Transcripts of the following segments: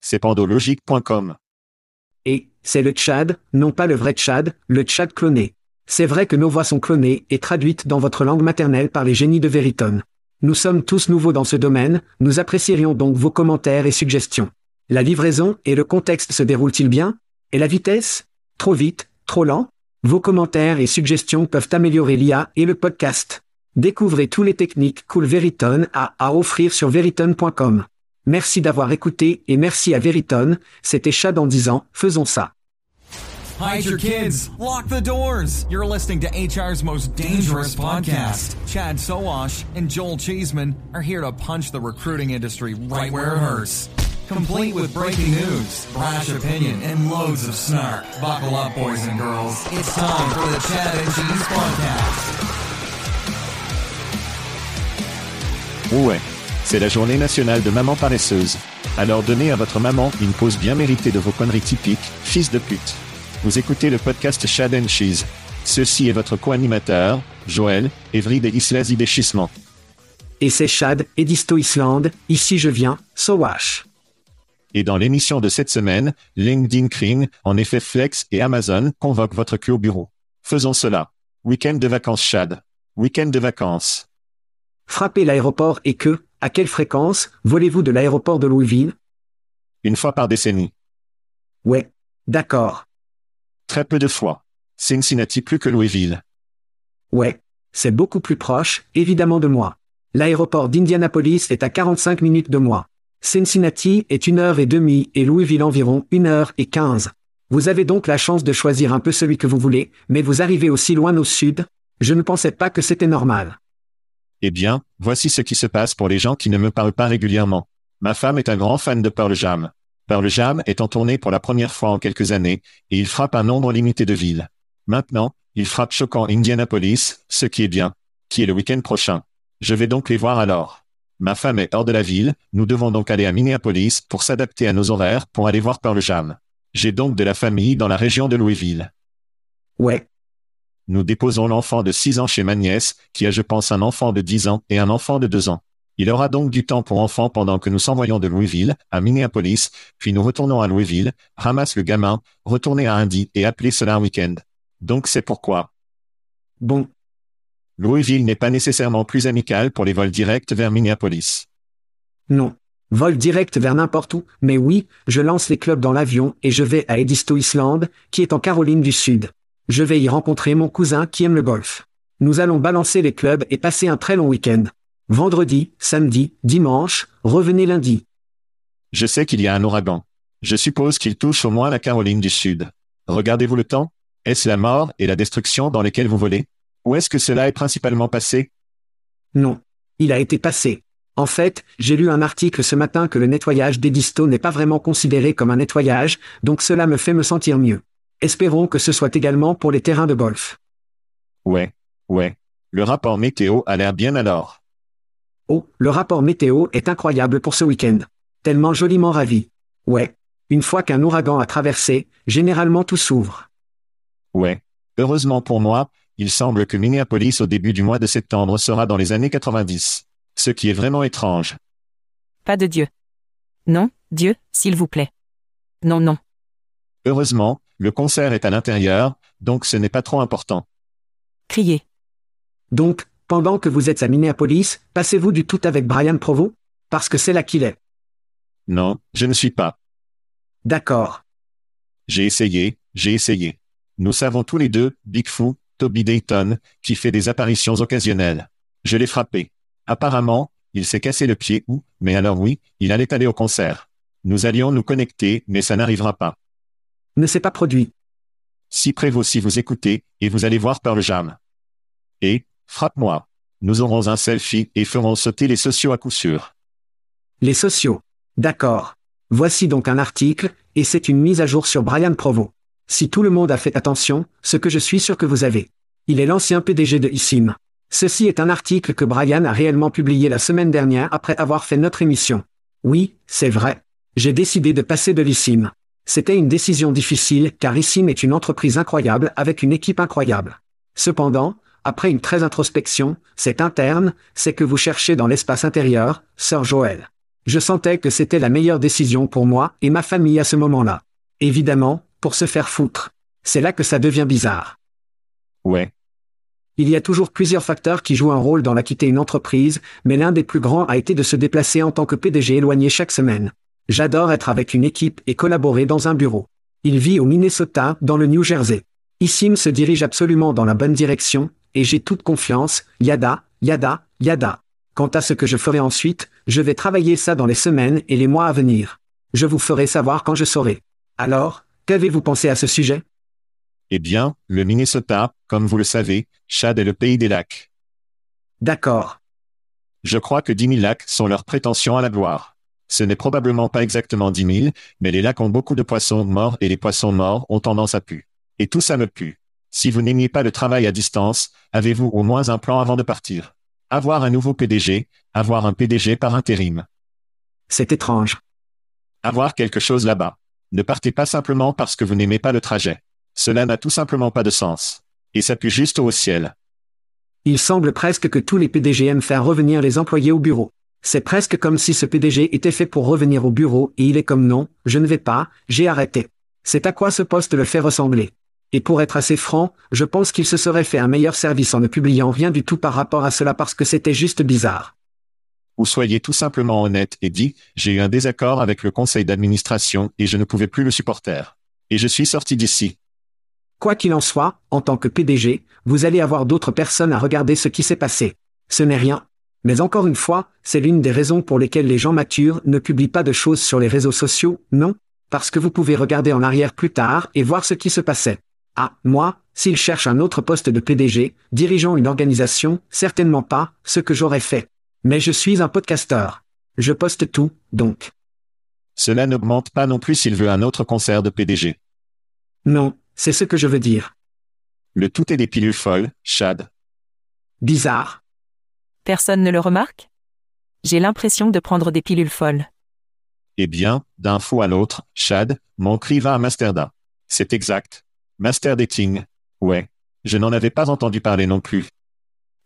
C'est pandologique.com. Et, c'est le Tchad, non pas le vrai Tchad, le Tchad cloné. C'est vrai que nos voix sont clonées et traduites dans votre langue maternelle par les génies de Veritone. Nous sommes tous nouveaux dans ce domaine, nous apprécierions donc vos commentaires et suggestions. La livraison et le contexte se déroulent-ils bien? Et la vitesse? Trop vite? Trop lent? Vos commentaires et suggestions peuvent améliorer l'IA et le podcast. Découvrez tous les techniques Cool Veritone a à offrir sur veritone.com. Merci d'avoir écouté et merci à Veritone, c'était Chad en disant, faisons ça. Hide your kids. Lock the doors. You're listening to HR's most dangerous podcast. Chad Soash and Joel Cheeseman are here to punch the recruiting industry right where it hurts. Complete with breaking news, brash opinion, and loads of snark. Buckle up, boys and girls. It's time for the Chad and Cheese podcast. Ouais. C'est la journée nationale de maman paresseuse. Alors donnez à votre maman une pause bien méritée de vos conneries typiques, fils de pute. Vous écoutez le podcast Chad and Cheese. Ceci est votre co-animateur, Joël, Evry de Islas Idéchissement. Et c'est Chad, Edisto Island, ici je viens, Sowash. Et dans l'émission de cette semaine, LinkedIn Kring, en effet Flex et Amazon convoquent votre queue au bureau. Faisons cela. Week-end de vacances Chad. Week-end de vacances. Frappez l'aéroport et que, à quelle fréquence, volez-vous de l'aéroport de Louisville? Une fois par décennie. Ouais. D'accord. Très peu de fois. Cincinnati plus que Louisville. Ouais. C'est beaucoup plus proche, évidemment de moi. L'aéroport d'Indianapolis est à 45 minutes de moi. Cincinnati est une heure et demie et Louisville environ une heure et quinze. Vous avez donc la chance de choisir un peu celui que vous voulez, mais vous arrivez aussi loin au sud? Je ne pensais pas que c'était normal. Eh bien, voici ce qui se passe pour les gens qui ne me parlent pas régulièrement. Ma femme est un grand fan de Pearl Jam. Pearl Jam est en tournée pour la première fois en quelques années, et il frappe un nombre limité de villes. Maintenant, il frappe choquant Indianapolis, ce qui est bien, qui est le week-end prochain. Je vais donc les voir alors. Ma femme est hors de la ville, nous devons donc aller à Minneapolis pour s'adapter à nos horaires pour aller voir Pearl Jam. J'ai donc de la famille dans la région de Louisville. Ouais. Nous déposons l'enfant de 6 ans chez ma nièce, qui a je pense un enfant de 10 ans et un enfant de 2 ans. Il aura donc du temps pour enfants pendant que nous s'envoyons de Louisville à Minneapolis, puis nous retournons à Louisville, ramasse le gamin, retourner à Indy et appeler cela un week-end. Donc c'est pourquoi. Bon. Louisville n'est pas nécessairement plus amical pour les vols directs vers Minneapolis. Non. Vol direct vers n'importe où, mais oui, je lance les clubs dans l'avion et je vais à Edisto Island, qui est en Caroline du Sud. Je vais y rencontrer mon cousin qui aime le golf. Nous allons balancer les clubs et passer un très long week-end. Vendredi, samedi, dimanche, revenez lundi. Je sais qu'il y a un ouragan. Je suppose qu'il touche au moins la Caroline du Sud. Regardez-vous le temps Est-ce la mort et la destruction dans lesquelles vous volez? Ou est-ce que cela est principalement passé? Non. Il a été passé. En fait, j'ai lu un article ce matin que le nettoyage des distos n'est pas vraiment considéré comme un nettoyage, donc cela me fait me sentir mieux. Espérons que ce soit également pour les terrains de golf. Ouais, ouais. Le rapport météo a l'air bien alors. Oh, le rapport météo est incroyable pour ce week-end. Tellement joliment ravi. Ouais. Une fois qu'un ouragan a traversé, généralement tout s'ouvre. Ouais. Heureusement pour moi, il semble que Minneapolis au début du mois de septembre sera dans les années 90. Ce qui est vraiment étrange. Pas de Dieu. Non, Dieu, s'il vous plaît. Non, non. Heureusement, le concert est à l'intérieur, donc ce n'est pas trop important. Criez. Donc, pendant que vous êtes à Minneapolis, passez-vous du tout avec Brian Provo? Parce que c'est là qu'il est. Non, je ne suis pas. D'accord. J'ai essayé, j'ai essayé. Nous savons tous les deux, Bigfoot, Toby Dayton, qui fait des apparitions occasionnelles. Je l'ai frappé. Apparemment, il s'est cassé le pied ou, mais alors oui, il allait aller au concert. Nous allions nous connecter, mais ça n'arrivera pas. Ne s'est pas produit. Si prévaut si vous écoutez, et vous allez voir Pearl Jam. Et, frappe-moi. Nous aurons un selfie et ferons sauter les sociaux à coup sûr. Les sociaux. D'accord. Voici donc un article, et c'est une mise à jour sur Brian Provo. Si tout le monde a fait attention, ce que je suis sûr que vous avez. Il est l'ancien PDG de ISIM. Ceci est un article que Brian a réellement publié la semaine dernière après avoir fait notre émission. Oui, c'est vrai. J'ai décidé de passer de l'ISIM. C'était une décision difficile car ISIM est une entreprise incroyable avec une équipe incroyable. Cependant, après une très introspection, c'est interne, c'est que vous cherchez dans l'espace intérieur, Sœur Joël. Je sentais que c'était la meilleure décision pour moi et ma famille à ce moment-là. Évidemment, pour se faire foutre. C'est là que ça devient bizarre. Ouais. Il y a toujours plusieurs facteurs qui jouent un rôle dans la quitter une entreprise, mais l'un des plus grands a été de se déplacer en tant que PDG éloigné chaque semaine. J'adore être avec une équipe et collaborer dans un bureau. Il vit au Minnesota, dans le New Jersey. Issim se dirige absolument dans la bonne direction, et j'ai toute confiance, yada, yada, yada. Quant à ce que je ferai ensuite, je vais travailler ça dans les semaines et les mois à venir. Je vous ferai savoir quand je saurai. Alors, qu'avez-vous pensé à ce sujet? Eh bien, le Minnesota, comme vous le savez, Chad est le pays des lacs. D'accord. Je crois que 10 000 lacs sont leurs prétentions à la gloire. Ce n'est probablement pas exactement 10 000, mais les lacs ont beaucoup de poissons morts et les poissons morts ont tendance à puer. Et tout ça me pue. Si vous n'aimiez pas le travail à distance, avez-vous au moins un plan avant de partir? Avoir un nouveau PDG, avoir un PDG par intérim. C'est étrange. Avoir quelque chose là-bas. Ne partez pas simplement parce que vous n'aimez pas le trajet. Cela n'a tout simplement pas de sens. Et ça pue juste au ciel. Il semble presque que tous les PDG aiment faire revenir les employés au bureau. C'est presque comme si ce PDG était fait pour revenir au bureau et il est comme non, je ne vais pas, j'ai arrêté. C'est à quoi ce poste le fait ressembler. Et pour être assez franc, je pense qu'il se serait fait un meilleur service en ne publiant rien du tout par rapport à cela parce que c'était juste bizarre. Ou soyez tout simplement honnête et dit, j'ai eu un désaccord avec le conseil d'administration et je ne pouvais plus le supporter. Et je suis sorti d'ici. Quoi qu'il en soit, en tant que PDG, vous allez avoir d'autres personnes à regarder ce qui s'est passé. Ce n'est rien. Mais encore une fois, c'est l'une des raisons pour lesquelles les gens matures ne publient pas de choses sur les réseaux sociaux, non? Parce que vous pouvez regarder en arrière plus tard et voir ce qui se passait. Ah, moi, s'il cherche un autre poste de PDG, dirigeant une organisation, certainement pas, ce que j'aurais fait. Mais je suis un podcasteur. Je poste tout, donc. Cela n'augmente pas non plus s'il veut un autre concert de PDG. Non, c'est ce que je veux dire. Le tout est des pilules folles, Chad. Bizarre. Personne ne le remarque? J'ai l'impression de prendre des pilules folles. Eh bien, d'un fou à l'autre, Chad, mon cri va à Masterda. C'est exact. Master Dating. Ouais. Je n'en avais pas entendu parler non plus.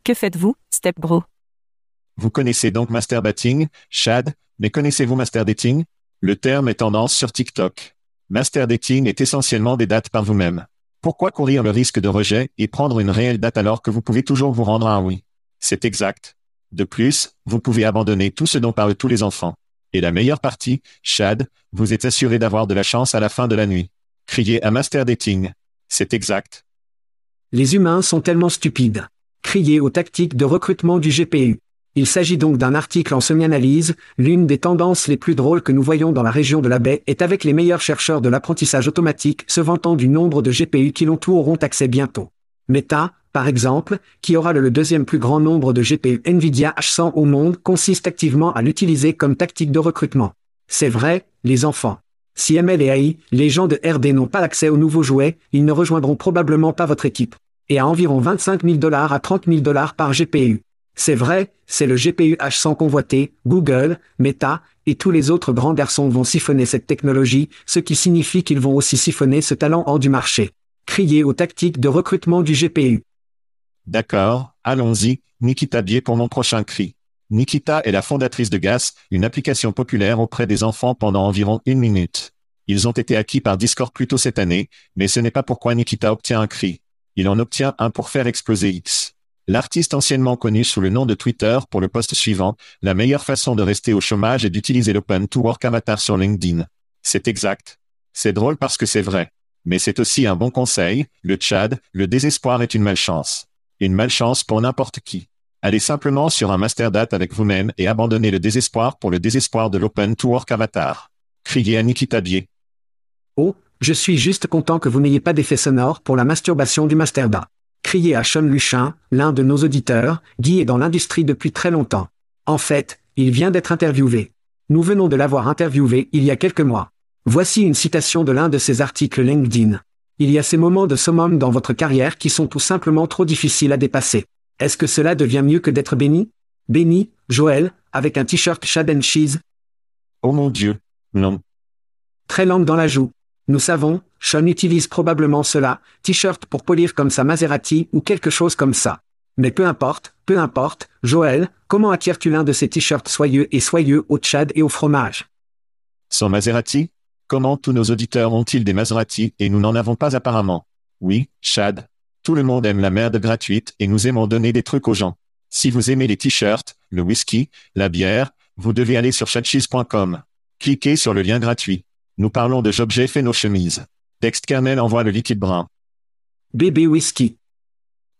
Que faites-vous, Step Bro? Vous connaissez donc Master Dating, Chad, mais connaissez-vous Master Dating? Le terme est tendance sur TikTok. Master Dating est essentiellement des dates par vous-même. Pourquoi courir le risque de rejet et prendre une réelle date alors que vous pouvez toujours vous rendre à un oui? C'est exact. De plus, vous pouvez abandonner tout ce dont parlent tous les enfants. Et la meilleure partie, Chad, vous êtes assuré d'avoir de la chance à la fin de la nuit. Criez à Master Dating. C'est exact. Les humains sont tellement stupides. Crier aux tactiques de recrutement du GPU. Il s'agit donc d'un article en semi-analyse, l'une des tendances les plus drôles que nous voyons dans la région de la baie est avec les meilleurs chercheurs de l'apprentissage automatique se vantant du nombre de GPU qui auront accès bientôt. Meta, par exemple, qui aura le deuxième plus grand nombre de GPU Nvidia H100 au monde, consiste activement à l'utiliser comme tactique de recrutement. C'est vrai, les enfants. Si ML et AI, les gens de RD n'ont pas accès aux nouveaux jouets, ils ne rejoindront probablement pas votre équipe. Et à environ 25 000 dollars à 30 000 dollars par GPU. C'est vrai, c'est le GPU H100 convoité, Google, Meta, et tous les autres grands garçons vont siphonner cette technologie, ce qui signifie qu'ils vont aussi siphonner ce talent hors du marché. Crier aux tactiques de recrutement du GPU. D'accord, allons-y, Nikita Bier pour mon prochain cri. Nikita est la fondatrice de GAS, une application populaire auprès des enfants pendant environ une minute. Ils ont été acquis par Discord plus tôt cette année, mais ce n'est pas pourquoi Nikita obtient un cri. Il en obtient un pour faire exploser X. L'artiste anciennement connu sous le nom de Twitter pour le poste suivant, la meilleure façon de rester au chômage est d'utiliser l'Open to Work Avatar sur LinkedIn. C'est exact. C'est drôle parce que c'est vrai. Mais c'est aussi un bon conseil, le Tchad, le désespoir est une malchance. Une malchance pour n'importe qui. Allez simplement sur un master date avec vous-même et abandonnez le désespoir pour le désespoir de l'Open to Work Avatar. Criez à Nikita Bier. Oh, je suis juste content que vous n'ayez pas d'effet sonore pour la masturbation du Masterda. Criez à Sean Luchin, l'un de nos auditeurs, Guy est dans l'industrie depuis très longtemps. En fait, il vient d'être interviewé. Nous venons de l'avoir interviewé il y a quelques mois. Voici une citation de l'un de ses articles LinkedIn. Il y a ces moments de summum dans votre carrière qui sont tout simplement trop difficiles à dépasser. Est-ce que cela devient mieux que d'être béni? Béni, Joël, avec un t-shirt Shad and Cheese? Oh mon Dieu. Non. Très lente dans la joue. Nous savons, Sean utilise probablement cela, t-shirt pour polir comme sa Maserati ou quelque chose comme ça. Mais peu importe, peu importe, Joël, comment attires-tu l'un de ces t-shirts soyeux et soyeux au Tchad et au fromage? Son Maserati? Comment tous nos auditeurs ont-ils des Maserati et nous n'en avons pas apparemment Oui, Chad. Tout le monde aime la merde gratuite et nous aimons donner des trucs aux gens. Si vous aimez les t-shirts, le whisky, la bière, vous devez aller sur chatcheese.com. Cliquez sur le lien gratuit. Nous parlons de fait nos chemises. Texte kernel envoie le liquide brun. Bébé whisky.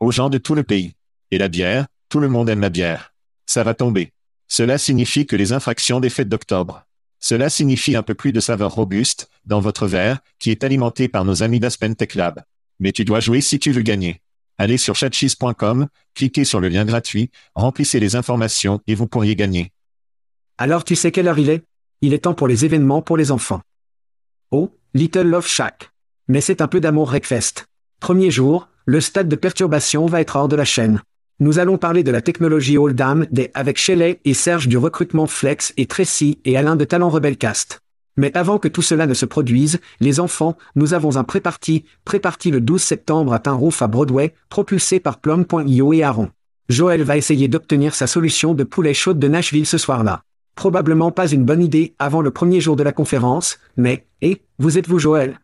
Aux gens de tout le pays. Et la bière, tout le monde aime la bière. Ça va tomber. Cela signifie que les infractions des fêtes d'octobre. Cela signifie un peu plus de saveur robuste, dans votre verre, qui est alimenté par nos amis d'Aspen Tech Lab. Mais tu dois jouer si tu veux gagner. Allez sur chatcheese.com, cliquez sur le lien gratuit, remplissez les informations et vous pourriez gagner. Alors tu sais quelle heure il est? Il est temps pour les événements pour les enfants. Oh, Little Love Shack. Mais c'est un peu d'amour Wreckfest. Premier jour, le stade de perturbation va être hors de la chaîne. Nous allons parler de la technologie Oldham des avec Shelley et Serge du recrutement Flex et Tracy et Alain de Talent Rebelcast. Mais avant que tout cela ne se produise, les enfants, nous avons un pré-party, pré-party le 12 septembre à Tinroof à Broadway, propulsé par Plum.io et Aaron. Joël va essayer d'obtenir sa solution de poulet chaude de Nashville ce soir-là. Probablement pas une bonne idée avant le premier jour de la conférence, mais, et, vous êtes-vous Joël?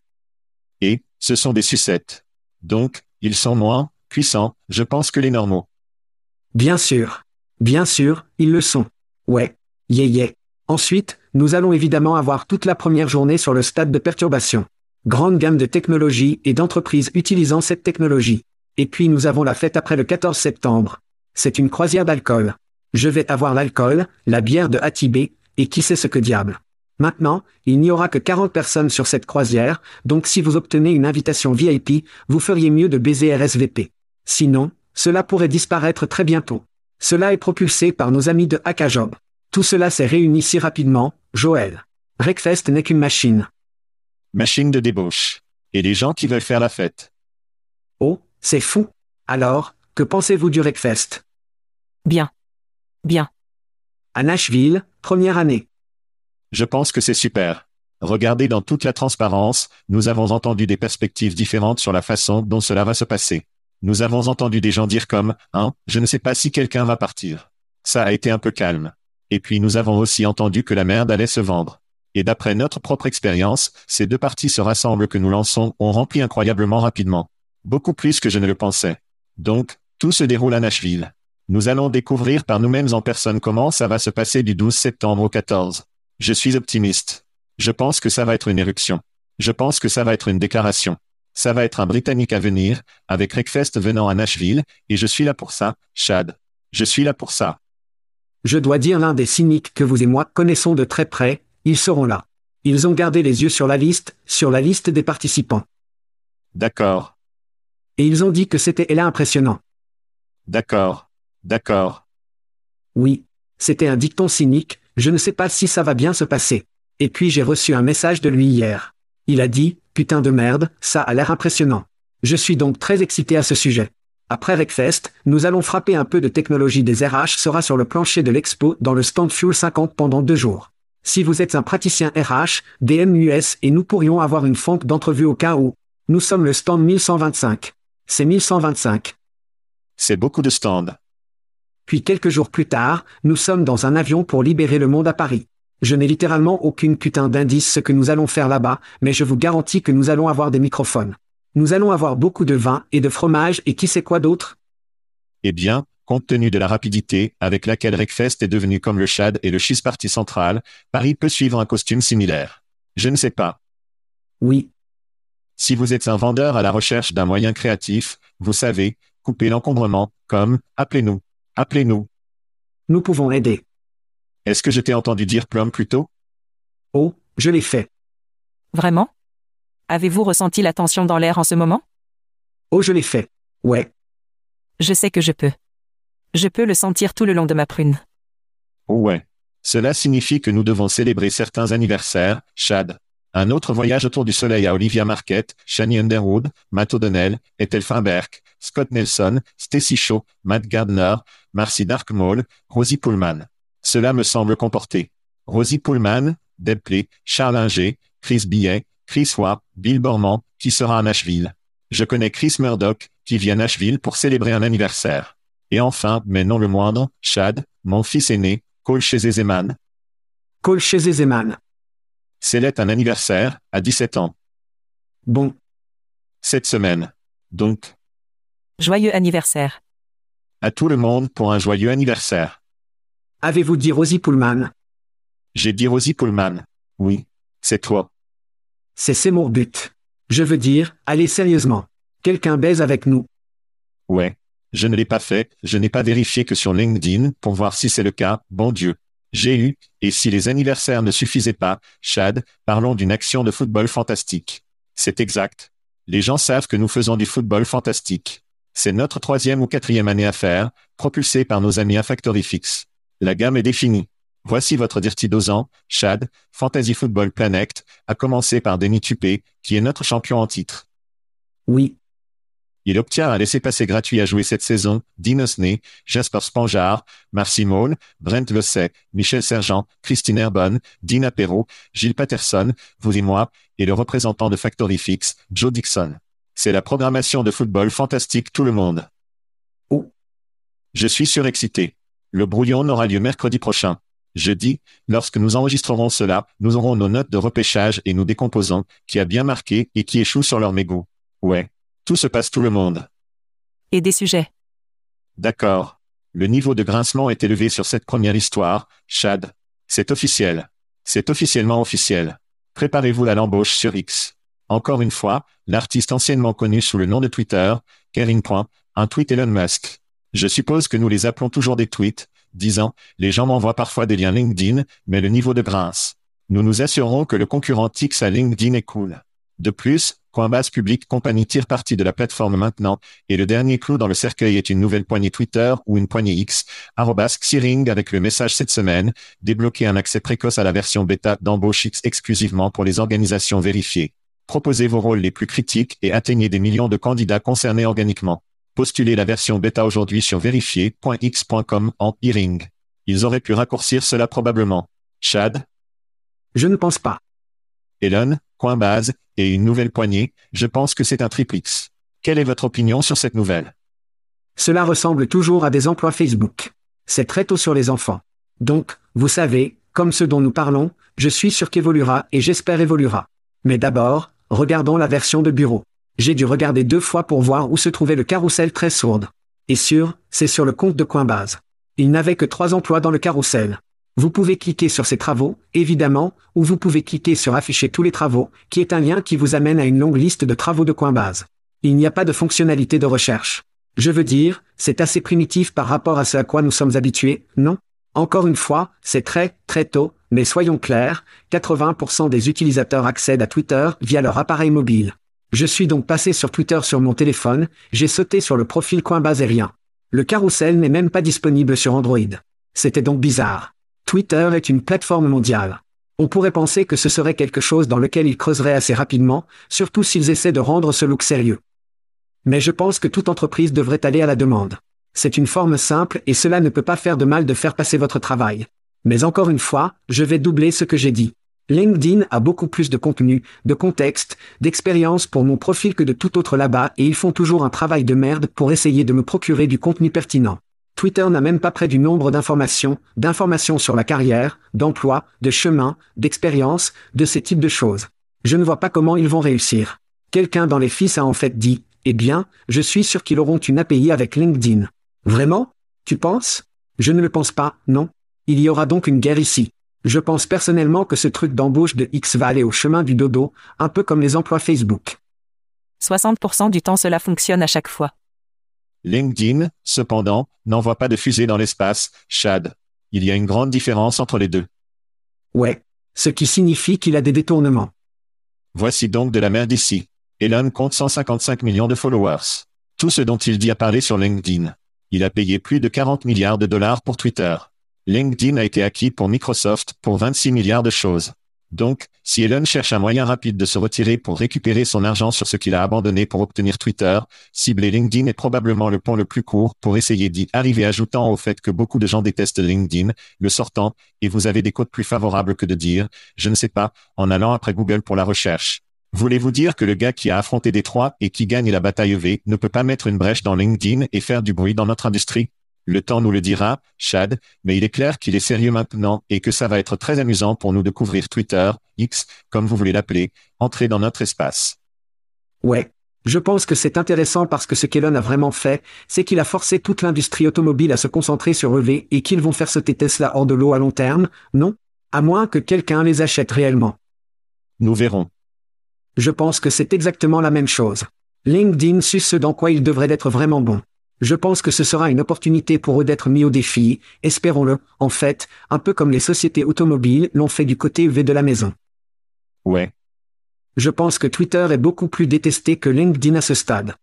Et, ce sont des sucettes. Donc, ils sont moins, puissants, je pense que les normaux. Bien sûr. Bien sûr, ils le sont. Ouais. Yeah yeah. Ensuite, nous allons évidemment avoir toute la première journée sur le stade de perturbation. Grande gamme de technologies et d'entreprises utilisant cette technologie. Et puis nous avons la fête après le 14 septembre. C'est une croisière d'alcool. Je vais avoir l'alcool, la bière de Hatibé, et qui sait ce que diable. Maintenant, il n'y aura que 40 personnes sur cette croisière, donc si vous obtenez une invitation VIP, vous feriez mieux de baiser RSVP. Sinon, cela pourrait disparaître très bientôt. Cela est propulsé par nos amis de Hackajob. Tout cela s'est réuni si rapidement, Joël. Breakfast n'est qu'une machine. Machine de débauche. Et les gens qui veulent faire la fête. Oh, c'est fou. Alors, que pensez-vous du Breakfast? Bien. Bien. À Nashville, première année. Je pense que c'est super. Regardez dans toute la transparence, nous avons entendu des perspectives différentes sur la façon dont cela va se passer. Nous avons entendu des gens dire comme, hein, je ne sais pas si quelqu'un va partir. Ça a été un peu calme. Et puis nous avons aussi entendu que la merde allait se vendre. Et d'après notre propre expérience, ces deux parties se rassemblent que nous lançons ont rempli incroyablement rapidement. Beaucoup plus que je ne le pensais. Donc, tout se déroule à Nashville. Nous allons découvrir par nous-mêmes en personne comment ça va se passer du 12 septembre au 14. Je suis optimiste. Je pense que ça va être une éruption. Je pense que ça va être une déclaration. Ça va être un Britannique à venir, avec Wreckfest venant à Nashville, et je suis là pour ça, Chad. Je suis là pour ça. Je dois dire l'un des cyniques que vous et moi connaissons de très près, ils seront là. Ils ont gardé les yeux sur la liste, sur la liste des participants. D'accord. Et ils ont dit que c'était là impressionnant. D'accord. D'accord. Oui. C'était un dicton cynique, je ne sais pas si ça va bien se passer. Et puis j'ai reçu un message de lui hier. Il a dit, putain de merde, ça a l'air impressionnant. Je suis donc très excité à ce sujet. Après Recfest, nous allons frapper un peu de technologie des RH sera sur le plancher de l'expo dans le stand Fuel 50 pendant deux jours. Si vous êtes un praticien RH, DMUS et nous pourrions avoir une fonte d'entrevue au cas où. Nous sommes le stand 1125. C'est 1125. C'est beaucoup de stands. Puis quelques jours plus tard, nous sommes dans un avion pour libérer le monde à Paris. Je n'ai littéralement aucune putain d'indice ce que nous allons faire là-bas, mais je vous garantis que nous allons avoir des microphones. Nous allons avoir beaucoup de vin et de fromage et qui sait quoi d'autre? Eh bien, compte tenu de la rapidité avec laquelle Wreckfest est devenu comme le Chad et le Cheese Party central, Paris peut suivre un costume similaire. Je ne sais pas. Oui. Si vous êtes un vendeur à la recherche d'un moyen créatif, vous savez, couper l'encombrement, comme, appelez-nous. Appelez-nous. Nous pouvons aider. Est-ce que je t'ai entendu dire plum plus tôt? Oh, je l'ai fait. Vraiment? Avez-vous ressenti la tension dans l'air en ce moment? Oh, je l'ai fait. Ouais. Je sais que je peux. Je peux le sentir tout le long de ma prune. Oh ouais. Cela signifie que nous devons célébrer certains anniversaires, Chad. Un autre voyage autour du soleil à Olivia Marquette, Shani Underwood, Matt O'Donnell, Ethel Feinberg, Scott Nelson, Stacy Shaw, Matt Gardner, Marcy Darkmall, Rosie Pullman. Cela me semble comporter. Rosie Pullman, Deb Play, Charles Inger, Chris Billet, Chris Watt, Bill Borman, qui sera à Nashville. Je connais Chris Murdoch, qui vient à Nashville pour célébrer un anniversaire. Et enfin, mais non le moindre, Chad, mon fils aîné, Cole chez Zeman. Cole chez Zeman. Célèbre un anniversaire, à 17 ans. Bon. Cette semaine. Donc, Joyeux anniversaire. à tout le monde pour un joyeux anniversaire. Avez-vous dit Rosie Pullman? J'ai dit Rosie Pullman. Oui. C'est toi. C'est c'est mon but. Je veux dire, allez sérieusement. Quelqu'un baise avec nous. Ouais. Je ne l'ai pas fait, je n'ai pas vérifié que sur LinkedIn pour voir si c'est le cas, bon Dieu. J'ai eu, et si les anniversaires ne suffisaient pas, Chad, parlons d'une action de football fantastique. C'est exact. Les gens savent que nous faisons du football fantastique. C'est notre troisième ou quatrième année à faire, propulsé par nos amis à Factory Fix. La gamme est définie. Voici votre Dirty Dozan, Chad, Fantasy Football Planet, à commencer par Denis Tupé, qui est notre champion en titre. Oui. Il obtient un laissez-passer gratuit à jouer cette saison, Dean Osney, Jasper Spanjar, Marcy Maul, Brent Lessay, Michel Sergent, Christine Herbonne, Dina Perrault, Gilles Patterson, vous et moi, et le représentant de Factory Fix, Joe Dixon. C'est la programmation de football fantastique tout le monde. Oh. Je suis surexcité. Le brouillon aura lieu mercredi prochain. Jeudi, lorsque nous enregistrerons cela, nous aurons nos notes de repêchage et nous décomposons, qui a bien marqué et qui échoue sur leur mégot. Ouais. Tout se passe tout le monde. Et des sujets. D'accord. Le niveau de grincement est élevé sur cette première histoire, Chad. C'est officiel. C'est officiellement officiel. Préparez-vous à l'embauche sur X. Encore une fois, l'artiste anciennement connu sous le nom de Twitter, Kering. Un tweet Elon Musk. Je suppose que nous les appelons toujours des tweets, disant, les gens m'envoient parfois des liens LinkedIn, mais le niveau de grince. Nous nous assurons que le concurrent X à LinkedIn est cool. De plus, Coinbase Public Company tire parti de la plateforme maintenant, et le dernier clou dans le cercueil est une nouvelle poignée Twitter ou une poignée X, arrobas Xiring avec le message cette semaine, débloquer un accès précoce à la version bêta d'embauche X exclusivement pour les organisations vérifiées. Proposez vos rôles les plus critiques et atteignez des millions de candidats concernés organiquement. Postulez la version bêta aujourd'hui sur vérifier.x.com en e-ring. Ils auraient pu raccourcir cela probablement. Chad, Je ne pense pas. Elon, Coinbase, et une nouvelle poignée, je pense que c'est un triple X. Quelle est votre opinion sur cette nouvelle? Cela ressemble toujours à des emplois Facebook. C'est très tôt sur les enfants. Donc, vous savez, comme ce dont nous parlons, je suis sûr qu'évoluera et j'espère évoluera. Mais d'abord, regardons la version de bureau. J'ai dû regarder deux fois pour voir où se trouvait le carrousel très sourde. Et sûr, c'est sur le compte de Coinbase. Il n'avait que trois emplois dans le carrousel. Vous pouvez cliquer sur ces travaux, évidemment, ou vous pouvez cliquer sur afficher tous les travaux, qui est un lien qui vous amène à une longue liste de travaux de Coinbase. Il n'y a pas de fonctionnalité de recherche. Je veux dire, c'est assez primitif par rapport à ce à quoi nous sommes habitués, non? Encore une fois, c'est très, très tôt, mais soyons clairs, 80% des utilisateurs accèdent à Twitter via leur appareil mobile. Je suis donc passé sur Twitter sur mon téléphone, j'ai sauté sur le profil Coinbase et rien. Le carrousel n'est même pas disponible sur Android. C'était donc bizarre. Twitter est une plateforme mondiale. On pourrait penser que ce serait quelque chose dans lequel ils creuseraient assez rapidement, surtout s'ils essaient de rendre ce look sérieux. Mais je pense que toute entreprise devrait aller à la demande. C'est une forme simple et cela ne peut pas faire de mal de faire passer votre travail. Mais encore une fois, je vais doubler ce que j'ai dit. LinkedIn a beaucoup plus de contenu, de contexte, d'expérience pour mon profil que de tout autre là-bas et ils font toujours un travail de merde pour essayer de me procurer du contenu pertinent. Twitter n'a même pas près du nombre d'informations, d'informations sur la carrière, d'emploi, de chemin, d'expérience, de ces types de choses. Je ne vois pas comment ils vont réussir. Quelqu'un dans les fils a en fait dit, eh bien, je suis sûr qu'ils auront une API avec LinkedIn. Vraiment? Tu penses? Je ne le pense pas, non. Il y aura donc une guerre ici. Je pense personnellement que ce truc d'embauche de X va aller au chemin du dodo, un peu comme les emplois Facebook. 60% du temps cela fonctionne à chaque fois. LinkedIn, cependant, n'envoie pas de fusée dans l'espace, Chad. Il y a une grande différence entre les deux. Ouais. Ce qui signifie qu'il a des détournements. Voici donc de la merde ici. Elon compte 155 millions de followers. Tout ce dont il dit a parlé sur LinkedIn. Il a payé plus de 40 milliards de dollars pour Twitter. LinkedIn a été acquis pour Microsoft pour 26 milliards de choses. Donc, si Elon cherche un moyen rapide de se retirer pour récupérer son argent sur ce qu'il a abandonné pour obtenir Twitter, cibler LinkedIn est probablement le pont le plus court pour essayer d'y arriver ajoutant au fait que beaucoup de gens détestent LinkedIn, le sortant, et vous avez des codes plus favorables que de dire, je ne sais pas, en allant après Google pour la recherche. Voulez-vous dire que le gars qui a affronté Détroit et qui gagne la bataille EV ne peut pas mettre une brèche dans LinkedIn et faire du bruit dans notre industrie? Le temps nous le dira, Chad, mais il est clair qu'il est sérieux maintenant et que ça va être très amusant pour nous de couvrir Twitter, X, comme vous voulez l'appeler, entrer dans notre espace. Ouais. Je pense que c'est intéressant parce que ce qu'Elon a vraiment fait, c'est qu'il a forcé toute l'industrie automobile à se concentrer sur EV et qu'ils vont faire sauter Tesla hors de l'eau à long terme, non? À moins que quelqu'un les achète réellement. Nous verrons. Je pense que c'est exactement la même chose. LinkedIn suit ce dans quoi il devrait être vraiment bon. Je pense que ce sera une opportunité pour eux d'être mis au défi, espérons-le, en fait, un peu comme les sociétés automobiles l'ont fait du côté EV de la maison. Ouais. Je pense que Twitter est beaucoup plus détesté que LinkedIn à ce stade.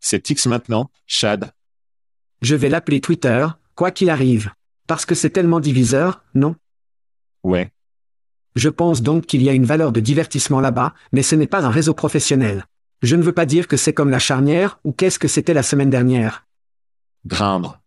C'est X maintenant, Chad. Je vais l'appeler Twitter, quoi qu'il arrive. Parce que c'est tellement diviseur, non? Ouais. Je pense donc qu'il y a une valeur de divertissement là-bas, mais ce n'est pas un réseau professionnel. Je ne veux pas dire que c'est comme la charnière, ou qu'est-ce que c'était la semaine dernière. Grindre.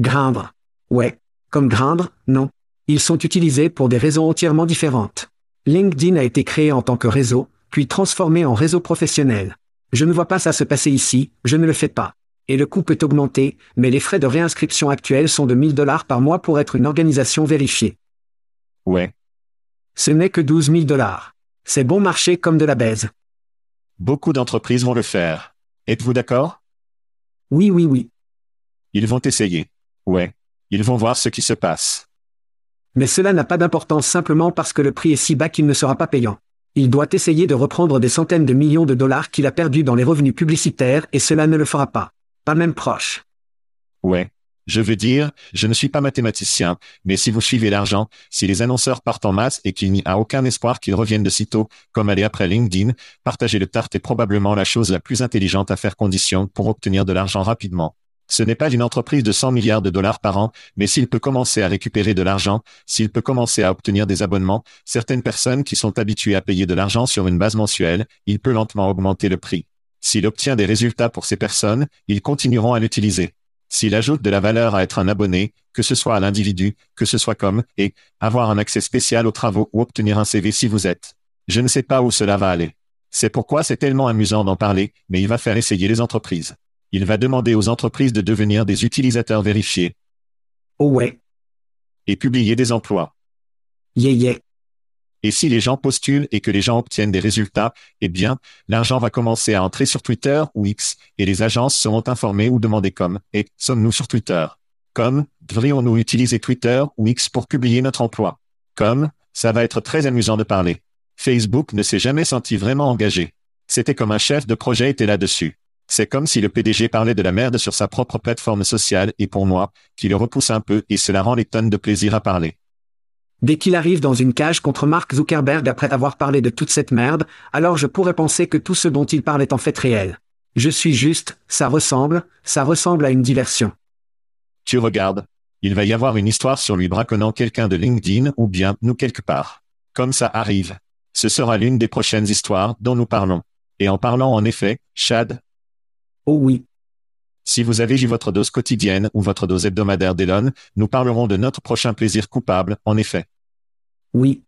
Grindre. Ouais. Comme grindre, non. Ils sont utilisés pour des raisons entièrement différentes. LinkedIn a été créé en tant que réseau, puis transformé en réseau professionnel. Je ne vois pas ça se passer ici, je ne le fais pas. Et le coût peut augmenter, mais les frais de réinscription actuels sont de 1000 dollars par mois pour être une organisation vérifiée. Ouais. Ce n'est que 12 000 dollars. C'est bon marché comme de la baise. Beaucoup d'entreprises vont le faire. Êtes-vous d'accord? Oui, oui, oui. Ils vont essayer. Ouais. Ils vont voir ce qui se passe. Mais cela n'a pas d'importance simplement parce que le prix est si bas qu'il ne sera pas payant. Il doit essayer de reprendre des centaines de millions de dollars qu'il a perdus dans les revenus publicitaires et cela ne le fera pas. Pas même proche. Ouais. Je veux dire, je ne suis pas mathématicien, mais si vous suivez l'argent, si les annonceurs partent en masse et qu'il n'y a aucun espoir qu'ils reviennent de sitôt, comme aller après LinkedIn, partager le tarte est probablement la chose la plus intelligente à faire condition pour obtenir de l'argent rapidement. Ce n'est pas une entreprise de 100 milliards de dollars par an, mais s'il peut commencer à récupérer de l'argent, s'il peut commencer à obtenir des abonnements, certaines personnes qui sont habituées à payer de l'argent sur une base mensuelle, il peut lentement augmenter le prix. S'il obtient des résultats pour ces personnes, ils continueront à l'utiliser. S'il ajoute de la valeur à être un abonné, que ce soit à l'individu, que ce soit comme, et, avoir un accès spécial aux travaux ou obtenir un CV si vous êtes. Je ne sais pas où cela va aller. C'est pourquoi c'est tellement amusant d'en parler, mais il va faire essayer les entreprises. Il va demander aux entreprises de devenir des utilisateurs vérifiés. Oh ouais. Et publier des emplois. Yeah yeah. Et si les gens postulent et que les gens obtiennent des résultats, eh bien, l'argent va commencer à entrer sur Twitter ou X, et les agences seront informées ou demandées comme, et, sommes-nous sur Twitter? Comme, devrions-nous utiliser Twitter ou X pour publier notre emploi? Comme, ça va être très amusant de parler. Facebook ne s'est jamais senti vraiment engagé. C'était comme un chef de projet était là-dessus. C'est comme si le PDG parlait de la merde sur sa propre plateforme sociale et pour moi, qui le repousse un peu et cela rend les tonnes de plaisir à parler. Dès qu'il arrive dans une cage contre Mark Zuckerberg après avoir parlé de toute cette merde, alors je pourrais penser que tout ce dont il parle est en fait réel. Je suis juste, ça ressemble, ça ressemble à une diversion. Tu regardes. Il va y avoir une histoire sur lui braconnant quelqu'un de LinkedIn ou bien nous quelque part. Comme ça arrive. Ce sera l'une des prochaines histoires dont nous parlons. Et en parlant en effet, Chad. Oh oui. Si vous avez eu votre dose quotidienne ou votre dose hebdomadaire d'Elon, nous parlerons de notre prochain plaisir coupable, en effet. Oui.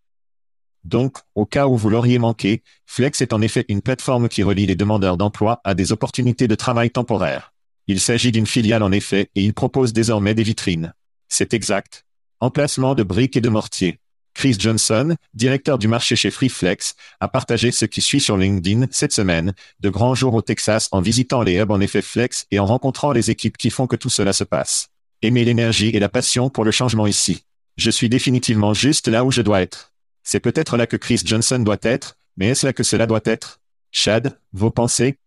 Donc, au cas où vous l'auriez manqué, Flex est en effet une plateforme qui relie les demandeurs d'emploi à des opportunités de travail temporaires. Il s'agit d'une filiale en effet et il propose désormais des vitrines. C'est exact. Emplacement de briques et de mortiers. Chris Johnson, directeur du marché chez FreeFlex, a partagé ce qui suit sur LinkedIn cette semaine, de grands jours au Texas en visitant les hubs en effet Flex et en rencontrant les équipes qui font que tout cela se passe. Aimer l'énergie et la passion pour le changement ici. Je suis définitivement juste là où je dois être. C'est peut-être là que Chris Johnson doit être, mais est-ce là que cela doit être? Chad, vos pensées?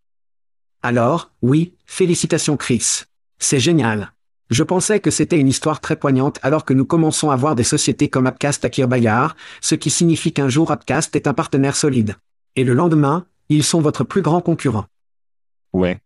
Alors, oui, félicitations Chris. C'est génial. Je pensais que c'était une histoire très poignante alors que nous commençons à voir des sociétés comme Upcast à Kirbayar, ce qui signifie qu'un jour Upcast est un partenaire solide. Et le lendemain, ils sont votre plus grand concurrent. Ouais.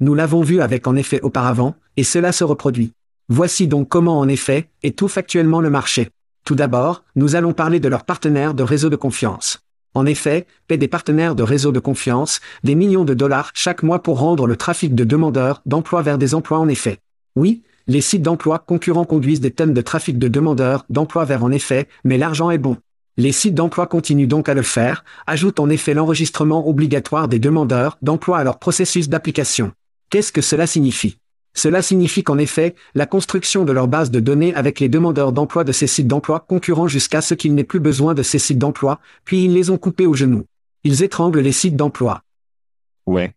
Nous l'avons vu avec en effet auparavant, et cela se reproduit. Voici donc comment en effet étouffe actuellement le marché. Tout d'abord, nous allons parler de leurs partenaires de réseau de confiance. En effet, paient des partenaires de réseau de confiance des millions de dollars chaque mois pour rendre le trafic de demandeurs d'emploi vers des emplois en effet. Oui, les sites d'emploi concurrents conduisent des tonnes de trafic de demandeurs d'emploi vers en effet, mais l'argent est bon. Les sites d'emploi continuent donc à le faire, ajoutent en effet l'enregistrement obligatoire des demandeurs d'emploi à leur processus d'application. Qu'est-ce que cela signifie? Cela signifie qu'en effet, la construction de leur base de données avec les demandeurs d'emploi de ces sites d'emploi concurrents jusqu'à ce qu'il n'ait plus besoin de ces sites d'emploi, puis ils les ont coupés au genou. Ils étranglent les sites d'emploi. Ouais.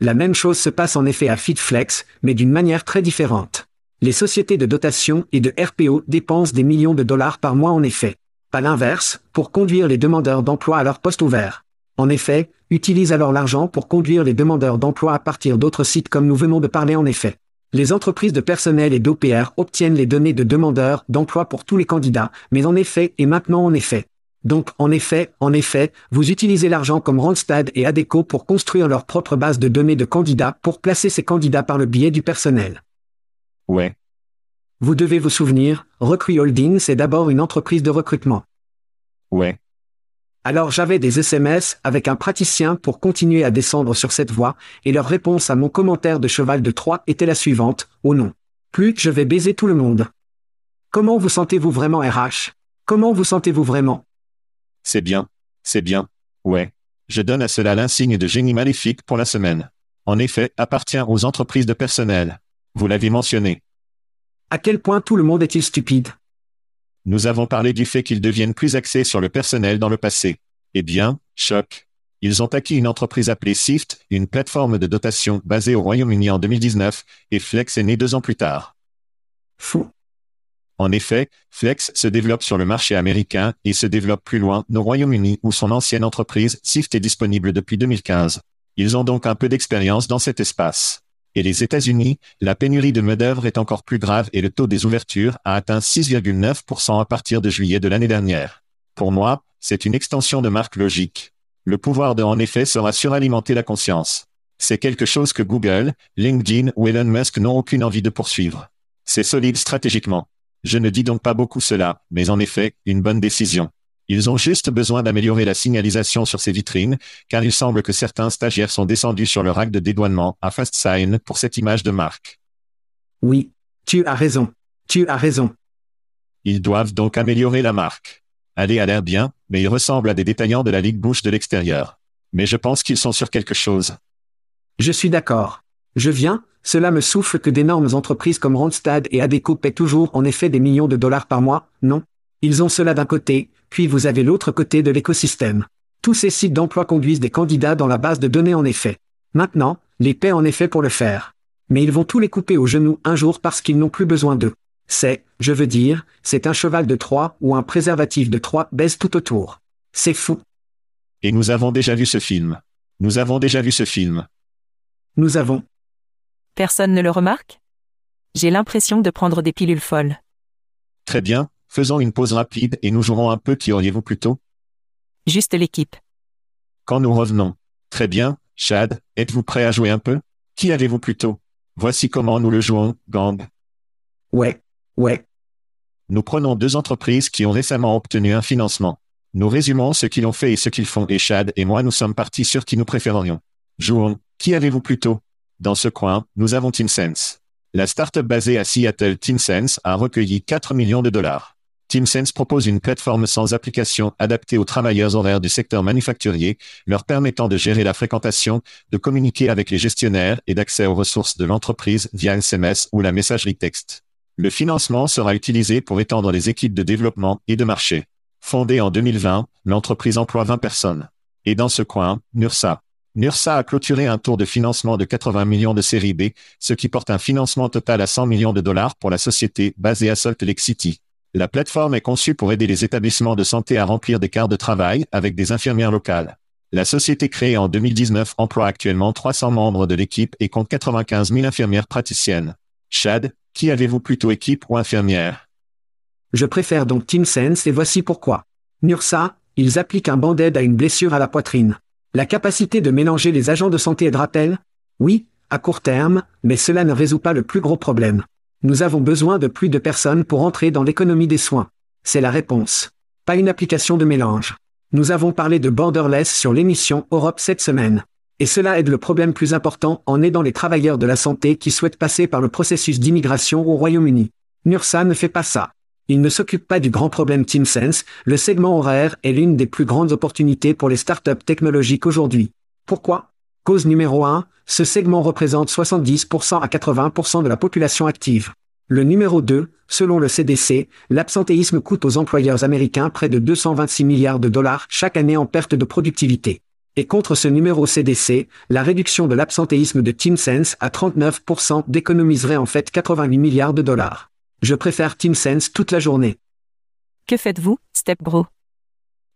La même chose se passe en effet à FitFlex, mais d'une manière très différente. Les sociétés de dotation et de RPO dépensent des millions de dollars par mois en effet. Pas l'inverse, pour conduire les demandeurs d'emploi à leur poste ouvert. En effet, utilisent alors l'argent pour conduire les demandeurs d'emploi à partir d'autres sites comme nous venons de parler en effet. Les entreprises de personnel et d'OPR obtiennent les données de demandeurs d'emploi pour tous les candidats, mais en effet et maintenant en effet. Donc, en effet, en effet, vous utilisez l'argent comme Randstad et Adeco pour construire leur propre base de données de candidats pour placer ces candidats par le biais du personnel. Ouais. Vous devez vous souvenir, Recruit Holdings est d'abord une entreprise de recrutement. Ouais. Alors j'avais des SMS avec un praticien pour continuer à descendre sur cette voie, et leur réponse à mon commentaire de cheval de Troie était la suivante, oh non. Plus je vais baiser tout le monde. Comment vous sentez-vous vraiment RH Comment vous sentez-vous vraiment? C'est bien. C'est bien. Ouais. Je donne à cela l'insigne de génie maléfique pour la semaine. En effet, appartient aux entreprises de personnel. Vous l'avez mentionné. À quel point tout le monde est-il stupide? Nous avons parlé du fait qu'ils deviennent plus axés sur le personnel dans le passé. Eh bien, choc. Ils ont acquis une entreprise appelée Sift, une plateforme de dotation basée au Royaume-Uni en 2019, et Flex est né deux ans plus tard. Fou. En effet, Flex se développe sur le marché américain et se développe plus loin au Royaume-Uni où son ancienne entreprise Sift est disponible depuis 2015. Ils ont donc un peu d'expérience dans cet espace. Et les États-Unis, la pénurie de main-d'œuvre est encore plus grave et le taux des ouvertures a atteint 6,9% à partir de juillet de l'année dernière. Pour moi, c'est une extension de marque logique. Le pouvoir de en effet sera suralimenter la conscience. C'est quelque chose que Google, LinkedIn ou Elon Musk n'ont aucune envie de poursuivre. C'est solide stratégiquement. Je ne dis donc pas beaucoup cela, mais en effet, une bonne décision. Ils ont juste besoin d'améliorer la signalisation sur ces vitrines, car il semble que certains stagiaires sont descendus sur le rack de dédouanement à Fast Sign pour cette image de marque. Oui, tu as raison. Tu as raison. Ils doivent donc améliorer la marque. Allez a l'air bien, mais ils ressemblent à des détaillants de la Ligue Bush de l'extérieur. Mais je pense qu'ils sont sur quelque chose. Je suis d'accord. Je viens, cela me souffle que d'énormes entreprises comme Randstad et Adeco paient toujours en effet des millions de dollars par mois, non? Ils ont cela d'un côté, puis vous avez l'autre côté de l'écosystème. Tous ces sites d'emploi conduisent des candidats dans la base de données en effet. Maintenant, les paient en effet pour le faire. Mais ils vont tous les couper au genou un jour parce qu'ils n'ont plus besoin d'eux. C'est, je veux dire, c'est un cheval de Troie ou un préservatif de Troie baise tout autour. C'est fou. Et nous avons déjà vu ce film. Nous avons déjà vu ce film. Nous avons. Personne ne le remarque? J'ai l'impression de prendre des pilules folles. Très bien, faisons une pause rapide et nous jouerons un peu qui auriez-vous plutôt? Juste l'équipe. Quand nous revenons. Très bien, Chad, êtes-vous prêt à jouer un peu? Qui avez-vous plutôt? Voici comment nous le jouons, gang. Ouais, ouais. Nous prenons deux entreprises qui ont récemment obtenu un financement. Nous résumons ce qu'ils ont fait et ce qu'ils font et Chad et moi nous sommes partis sur qui nous préférerions. Jouons. Qui avez-vous plutôt? Dans ce coin, nous avons TeamSense. La start-up basée à Seattle TeamSense a recueilli 4 millions de dollars. TeamSense propose une plateforme sans application adaptée aux travailleurs horaires du secteur manufacturier, leur permettant de gérer la fréquentation, de communiquer avec les gestionnaires et d'accès aux ressources de l'entreprise via SMS ou la messagerie texte. Le financement sera utilisé pour étendre les équipes de développement et de marché. Fondée en 2020, l'entreprise emploie 20 personnes. Et dans ce coin, NURSA. NURSA a clôturé un tour de financement de 80 millions de série B, ce qui porte un financement total à 100 millions de dollars pour la société basée à Salt Lake City. La plateforme est conçue pour aider les établissements de santé à remplir des quarts de travail avec des infirmières locales. La société créée en 2019 emploie actuellement 300 membres de l'équipe et compte 95 000 infirmières praticiennes. Chad, qui avez-vous plutôt équipe ou infirmière? Je préfère donc TeamSense et voici pourquoi. NURSA, ils appliquent un band-aid à une blessure à la poitrine. La capacité de mélanger les agents de santé aidera-t-elle Oui, à court terme, mais cela ne résout pas le plus gros problème. Nous avons besoin de plus de personnes pour entrer dans l'économie des soins. C'est la réponse. Pas une application de mélange. Nous avons parlé de borderless sur l'émission Europe cette semaine. Et cela aide le problème plus important en aidant les travailleurs de la santé qui souhaitent passer par le processus d'immigration au Royaume-Uni. NURSA ne fait pas ça. Il ne s'occupe pas du grand problème TeamSense, le segment horaire est l'une des plus grandes opportunités pour les startups technologiques aujourd'hui. Pourquoi? Cause numéro 1, ce segment représente 70% à 80% de la population active. Le numéro 2, selon le CDC, l'absentéisme coûte aux employeurs américains près de 226 milliards de dollars chaque année en perte de productivité. Et contre ce numéro CDC, la réduction de l'absentéisme de TeamSense à 39% d'économiserait en fait 88 milliards de dollars. Je préfère TeamSense toute la journée. Que faites-vous, StepBro?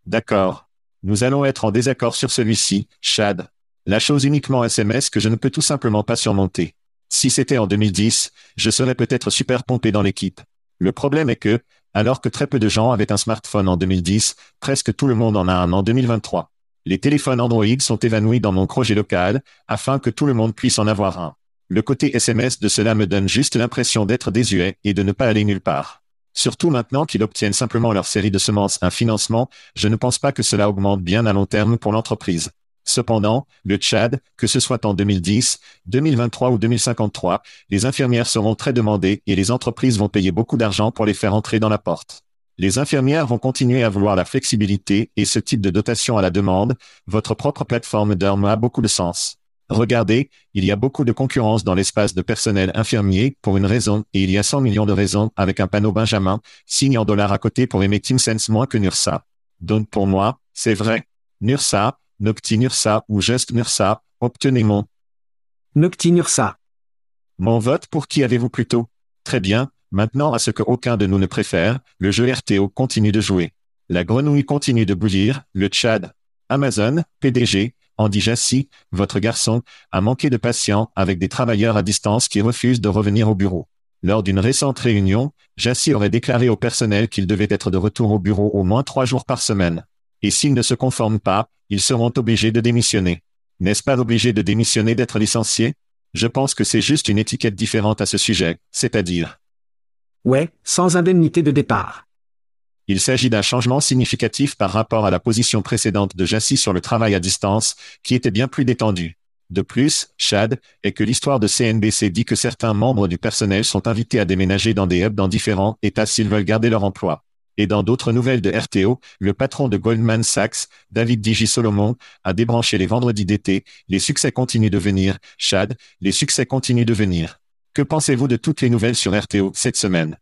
D'accord. Nous allons être en désaccord sur celui-ci, Chad. La chose uniquement SMS que je ne peux tout simplement pas surmonter. Si c'était en 2010, je serais peut-être super pompé dans l'équipe. Le problème est que, alors que très peu de gens avaient un smartphone en 2010, presque tout le monde en a un en 2023. Les téléphones Android sont évanouis dans mon projet local, afin que tout le monde puisse en avoir un. Le côté SMS de cela me donne juste l'impression d'être désuet et de ne pas aller nulle part. Surtout maintenant qu'ils obtiennent simplement leur série de semences un financement, je ne pense pas que cela augmente bien à long terme pour l'entreprise. Cependant, le Tchad, que ce soit en 2010, 2023 ou 2053, les infirmières seront très demandées et les entreprises vont payer beaucoup d'argent pour les faire entrer dans la porte. Les infirmières vont continuer à vouloir la flexibilité et ce type de dotation à la demande. Votre propre plateforme d'armes a beaucoup de sens. Regardez, il y a beaucoup de concurrence dans l'espace de personnel infirmier pour une raison et il y a 100 millions de raisons avec un panneau Benjamin, signe en dollars à côté pour aimer TeamSense moins que NURSA. Donc pour moi, c'est vrai. NURSA, Nocti NURSA ou juste NURSA, obtenez mon. Nocti NURSA. Mon vote pour qui avez-vous plutôt? Très bien, maintenant à ce que aucun de nous ne préfère, le jeu RTO continue de jouer. La grenouille continue de bouillir, le Tchad. Amazon, PDG, Andy Jassy, votre garçon, a manqué de patience avec des travailleurs à distance qui refusent de revenir au bureau. Lors d'une récente réunion, Jassy aurait déclaré au personnel qu'il devait être de retour au bureau au moins trois jours par semaine. Et s'ils ne se conforment pas, ils seront obligés de démissionner. N'est-ce pas obligé de démissionner d'être licencié? Je pense que c'est juste une étiquette différente à ce sujet, c'est-à-dire. Ouais, sans indemnité de départ. Il s'agit d'un changement significatif par rapport à la position précédente de Jassy sur le travail à distance, qui était bien plus détendue. De plus, Chad, est que l'histoire de CNBC dit que certains membres du personnel sont invités à déménager dans des hubs dans différents États s'ils veulent garder leur emploi. Et dans d'autres nouvelles de RTO, le patron de Goldman Sachs, David Digi Solomon, a débranché les vendredis d'été. Les succès continuent de venir. Chad, les succès continuent de venir. Que pensez-vous de toutes les nouvelles sur RTO cette semaine?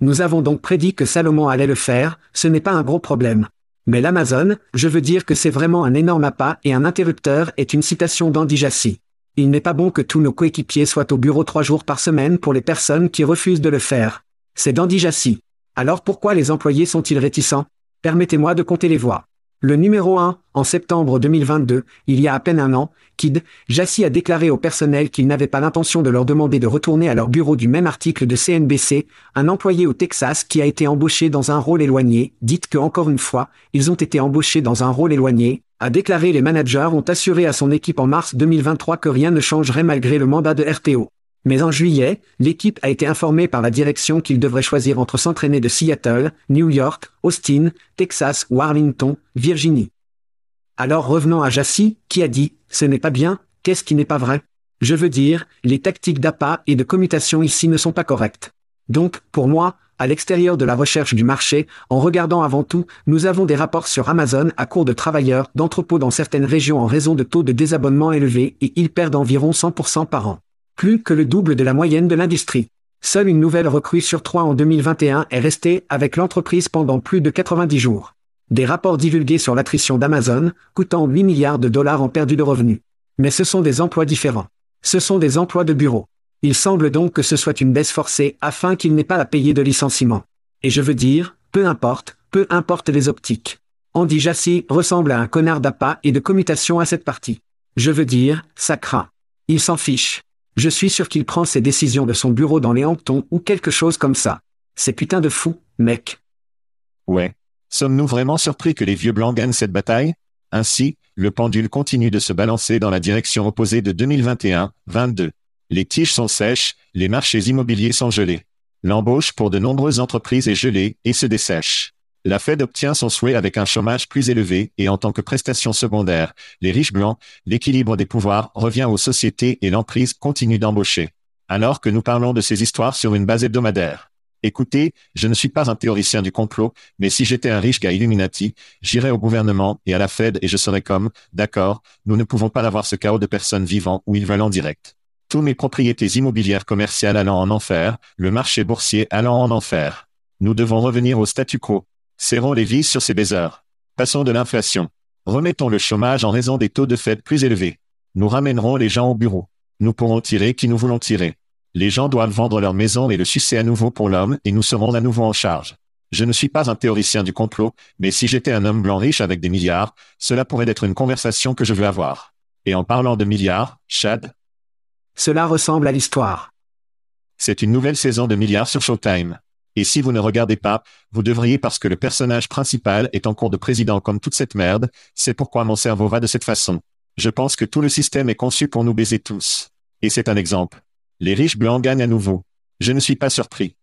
Nous avons donc prédit que Salomon allait le faire, ce n'est pas un gros problème. Mais l'Amazon, je veux dire que c'est vraiment un énorme appât et un interrupteur est une citation d'Andy Jassy. Il n'est pas bon que tous nos coéquipiers soient au bureau trois jours par semaine pour les personnes qui refusent de le faire. C'est d'Andy Jassy. Alors pourquoi les employés sont-ils réticents? Permettez-moi de compter les voix. Le numéro 1, en septembre 2022, il y a à peine un an, Kid, Jassy a déclaré au personnel qu'il n'avait pas l'intention de leur demander de retourner à leur bureau du même article de CNBC, un employé au Texas qui a été embauché dans un rôle éloigné, dites que encore une fois, ils ont été embauchés dans un rôle éloigné, a déclaré les managers ont assuré à son équipe en mars 2023 que rien ne changerait malgré le mandat de RTO. Mais en juillet, l'équipe a été informée par la direction qu'ils devraient choisir entre s'entraîner de Seattle, New York, Austin, Texas ou Arlington, Virginie. Alors revenons à Jassy, qui a dit, ce n'est pas bien, qu'est-ce qui n'est pas vrai? Je veux dire, les tactiques d'appât et de commutation ici ne sont pas correctes. Donc, pour moi, à l'extérieur de la recherche du marché, en regardant avant tout, nous avons des rapports sur Amazon à court de travailleurs d'entrepôts dans certaines régions en raison de taux de désabonnement élevés et ils perdent environ 100% par an plus que le double de la moyenne de l'industrie. Seule une nouvelle recrue sur trois en 2021 est restée avec l'entreprise pendant plus de 90 jours. Des rapports divulgués sur l'attrition d'Amazon, coûtant 8 milliards de dollars en perdu de revenus. Mais ce sont des emplois différents. Ce sont des emplois de bureau. Il semble donc que ce soit une baisse forcée afin qu'il n'ait pas à payer de licenciement. Et je veux dire, peu importe, peu importe les optiques. Andy Jassy ressemble à un connard d'appât et de commutation à cette partie. Je veux dire, ça craint. Il s'en fiche. Je suis sûr qu'il prend ses décisions de son bureau dans les Hamptons ou quelque chose comme ça. C'est putain de fou, mec. Ouais. Sommes-nous vraiment surpris que les vieux blancs gagnent cette bataille? Ainsi, le pendule continue de se balancer dans la direction opposée de 2021-22. Les tiges sont sèches, les marchés immobiliers sont gelés. L'embauche pour de nombreuses entreprises est gelée et se dessèche. La Fed obtient son souhait avec un chômage plus élevé et en tant que prestation secondaire, les riches blancs, l'équilibre des pouvoirs revient aux sociétés et l'emprise continue d'embaucher. Alors que nous parlons de ces histoires sur une base hebdomadaire. Écoutez, je ne suis pas un théoricien du complot, mais si j'étais un riche gars Illuminati, j'irais au gouvernement et à la Fed et je serais comme, d'accord, nous ne pouvons pas avoir ce chaos de personnes vivant où ils veulent en direct. Tous mes propriétés immobilières commerciales allant en enfer, le marché boursier allant en enfer. Nous devons revenir au statu quo. Serrons les vis sur ces baiseurs. Passons de l'inflation. Remettons le chômage en raison des taux de Fed plus élevés. Nous ramènerons les gens au bureau. Nous pourrons tirer qui nous voulons tirer. Les gens doivent vendre leur maison et le succès à nouveau pour l'homme et nous serons à nouveau en charge. Je ne suis pas un théoricien du complot, mais si j'étais un homme blanc riche avec des milliards, cela pourrait être une conversation que je veux avoir. Et en parlant de milliards, Chad, Cela ressemble à l'histoire. c'est une nouvelle saison de milliards sur Showtime. Et si vous ne regardez pas, vous devriez parce que le personnage principal est en cours de président comme toute cette merde, c'est pourquoi mon cerveau va de cette façon. Je pense que tout le système est conçu pour nous baiser tous. Et c'est un exemple. Les riches blancs gagnent à nouveau. Je ne suis pas surpris.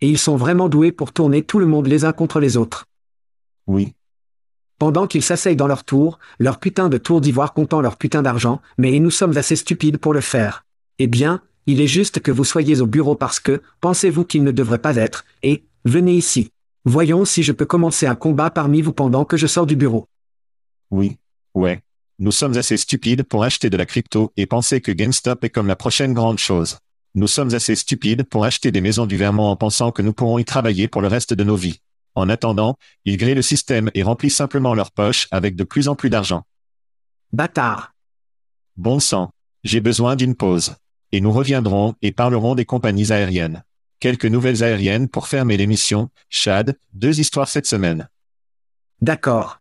Et ils sont vraiment doués pour tourner tout le monde les uns contre les autres. Oui. Pendant qu'ils s'asseyent dans leur tour, leur putain de tour d'ivoire comptant leur putain d'argent, mais nous sommes assez stupides pour le faire. Eh bien, il est juste que vous soyez au bureau parce que, pensez-vous qu'il ne devrait pas être, et, venez ici. Voyons si je peux commencer un combat parmi vous pendant que je sors du bureau. Oui. Ouais. Nous sommes assez stupides pour acheter de la crypto et penser que GameStop est comme la prochaine grande chose. Nous sommes assez stupides pour acheter des maisons du Vermont en pensant que nous pourrons y travailler pour le reste de nos vies. En attendant, ils grillent le système et remplissent simplement leurs poches avec de plus en plus d'argent. Bâtard. Bon sang. J'ai besoin d'une pause. Et nous reviendrons et parlerons des compagnies aériennes. Quelques nouvelles aériennes pour fermer l'émission. Chad, deux histoires cette semaine. D'accord.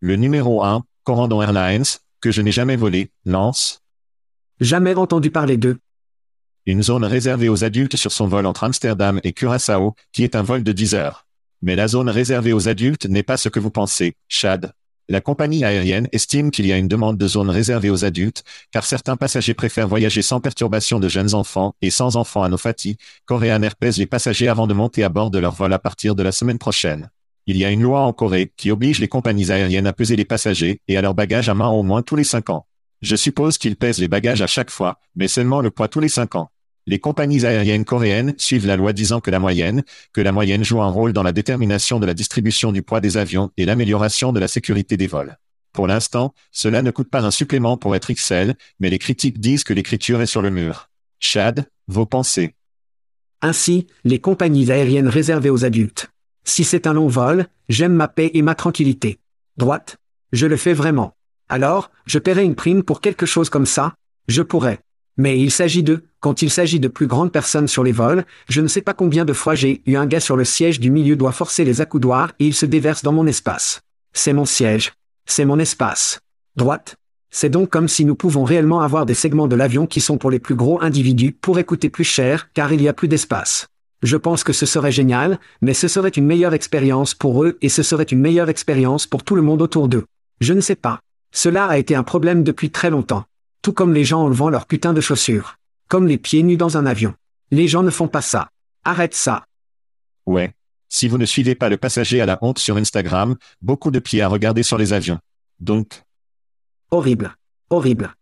Le numéro 1, Corendon Airlines, que je n'ai jamais volé, lance Jamais entendu parler d'eux. une zone réservée aux adultes sur son vol entre Amsterdam et Curaçao, qui est un vol de 10 heures. Mais la zone réservée aux adultes n'est pas ce que vous pensez, Chad. La compagnie aérienne estime qu'il y a une demande de zone réservée aux adultes, car certains passagers préfèrent voyager sans perturbation de jeunes enfants et sans enfants à Nofati. Korean Air pèse les passagers avant de monter à bord de leur vol à partir de la semaine prochaine. Il y a une loi en Corée qui oblige les compagnies aériennes à peser les passagers et à leurs bagages à main au moins tous les cinq ans. Je suppose qu'ils pèsent les bagages à chaque fois, mais seulement le poids tous les cinq ans. Les compagnies aériennes coréennes suivent la loi disant que la moyenne, que la moyenne joue un rôle dans la détermination de la distribution du poids des avions et l'amélioration de la sécurité des vols. Pour l'instant, cela ne coûte pas un supplément pour être XL, mais les critiques disent que l'écriture est sur le mur. Chad, vos pensées. Ainsi, les compagnies aériennes réservées aux adultes. Si c'est un long vol, j'aime ma paix et ma tranquillité. Droite. Je le fais vraiment. Alors, je paierai une prime pour quelque chose comme ça Je pourrais. Mais il s'agit de, quand il s'agit de plus grandes personnes sur les vols, je ne sais pas combien de fois j'ai eu un gars sur le siège du milieu doit forcer les accoudoirs et il se déverse dans mon espace. C'est mon siège. C'est mon espace. Droite. C'est donc comme si nous pouvons réellement avoir des segments de l'avion qui sont pour les plus gros individus pour coûter plus cher car il y a plus d'espace. Je pense que ce serait génial, mais ce serait une meilleure expérience pour eux et ce serait une meilleure expérience pour tout le monde autour d'eux. Je ne sais pas. Cela a été un problème depuis très longtemps. Tout comme les gens enlevant leurs putains de chaussures. Comme les pieds nus dans un avion. Les gens ne font pas ça. Arrête ça. Ouais. Si vous ne suivez pas le passager à la honte sur Instagram, beaucoup de pieds à regarder sur les avions. Donc, Horrible. Horrible.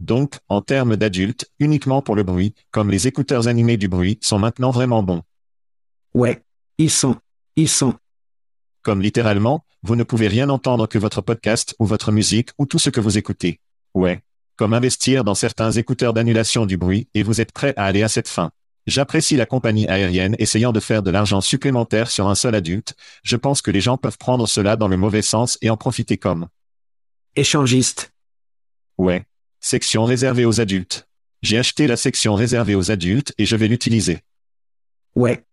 donc, en termes d'adultes, uniquement pour le bruit, comme les écouteurs animés du bruit sont maintenant vraiment bons. Ouais. Ils sont. Ils sont. Comme littéralement, vous ne pouvez rien entendre que votre podcast ou votre musique ou tout ce que vous écoutez. Ouais. Comme investir dans certains écouteurs d'annulation du bruit et vous êtes prêt à aller à cette fin. J'apprécie la compagnie aérienne essayant de faire de l'argent supplémentaire sur un seul adulte. Je pense que les gens peuvent prendre cela dans le mauvais sens et en profiter comme. Échangiste. Ouais. Section réservée aux adultes. J'ai acheté la section réservée aux adultes et je vais l'utiliser. Ouais.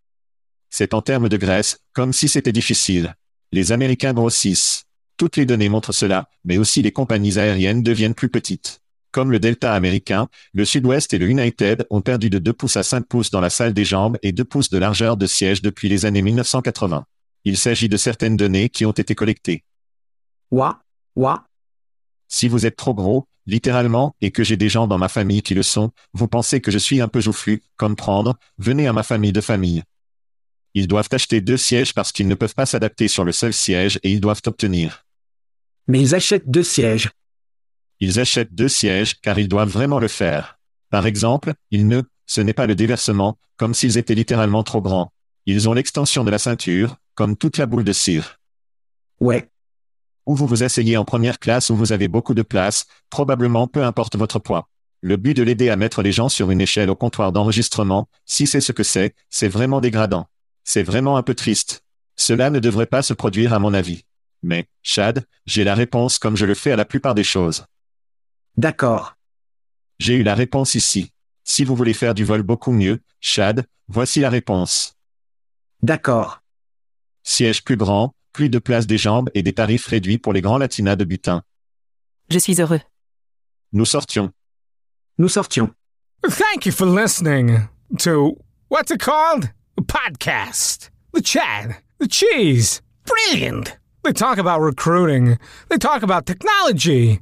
C'est en termes de graisse, comme si c'était difficile. Les Américains grossissent. Toutes les données montrent cela, mais aussi les compagnies aériennes deviennent plus petites. Comme le Delta américain, le Sud-Ouest et le United ont perdu de 2 pouces à 5 pouces dans la salle des jambes et 2 pouces de largeur de siège depuis les années 1980. Il s'agit de certaines données qui ont été collectées. Ouah, ouah. Si vous êtes trop gros, littéralement, et que j'ai des gens dans ma famille qui le sont, vous pensez que je suis un peu joufflu, comme prendre, venez à ma famille de famille. Ils doivent acheter deux sièges parce qu'ils ne peuvent pas s'adapter sur le seul siège et ils doivent obtenir. Mais ils achètent deux sièges. Ils achètent deux sièges car ils doivent vraiment le faire. Par exemple, ils ne, ce n'est pas le déversement, comme s'ils étaient littéralement trop grands. Ils ont l'extension de la ceinture, comme toute la boule de cire. Ouais. Ou vous vous asseyez en première classe où vous avez beaucoup de place, probablement peu importe votre poids. Le but de l'aider à mettre les gens sur une échelle au comptoir d'enregistrement, si c'est ce que c'est, c'est vraiment dégradant. C'est vraiment un peu triste. Cela ne devrait pas se produire à mon avis. Mais, Chad, j'ai la réponse comme je le fais à la plupart des choses. D'accord. J'ai eu la réponse ici. Si vous voulez faire du vol beaucoup mieux, Chad, voici la réponse. D'accord. Siège plus grand, plus de place des jambes et des tarifs réduits pour les grands latinas de butin. Je suis heureux. Nous sortions. Nous sortions. Thank you for listening to what's it called? A podcast. The Chad. The Cheese. Brilliant. They talk about recruiting. They talk about technology.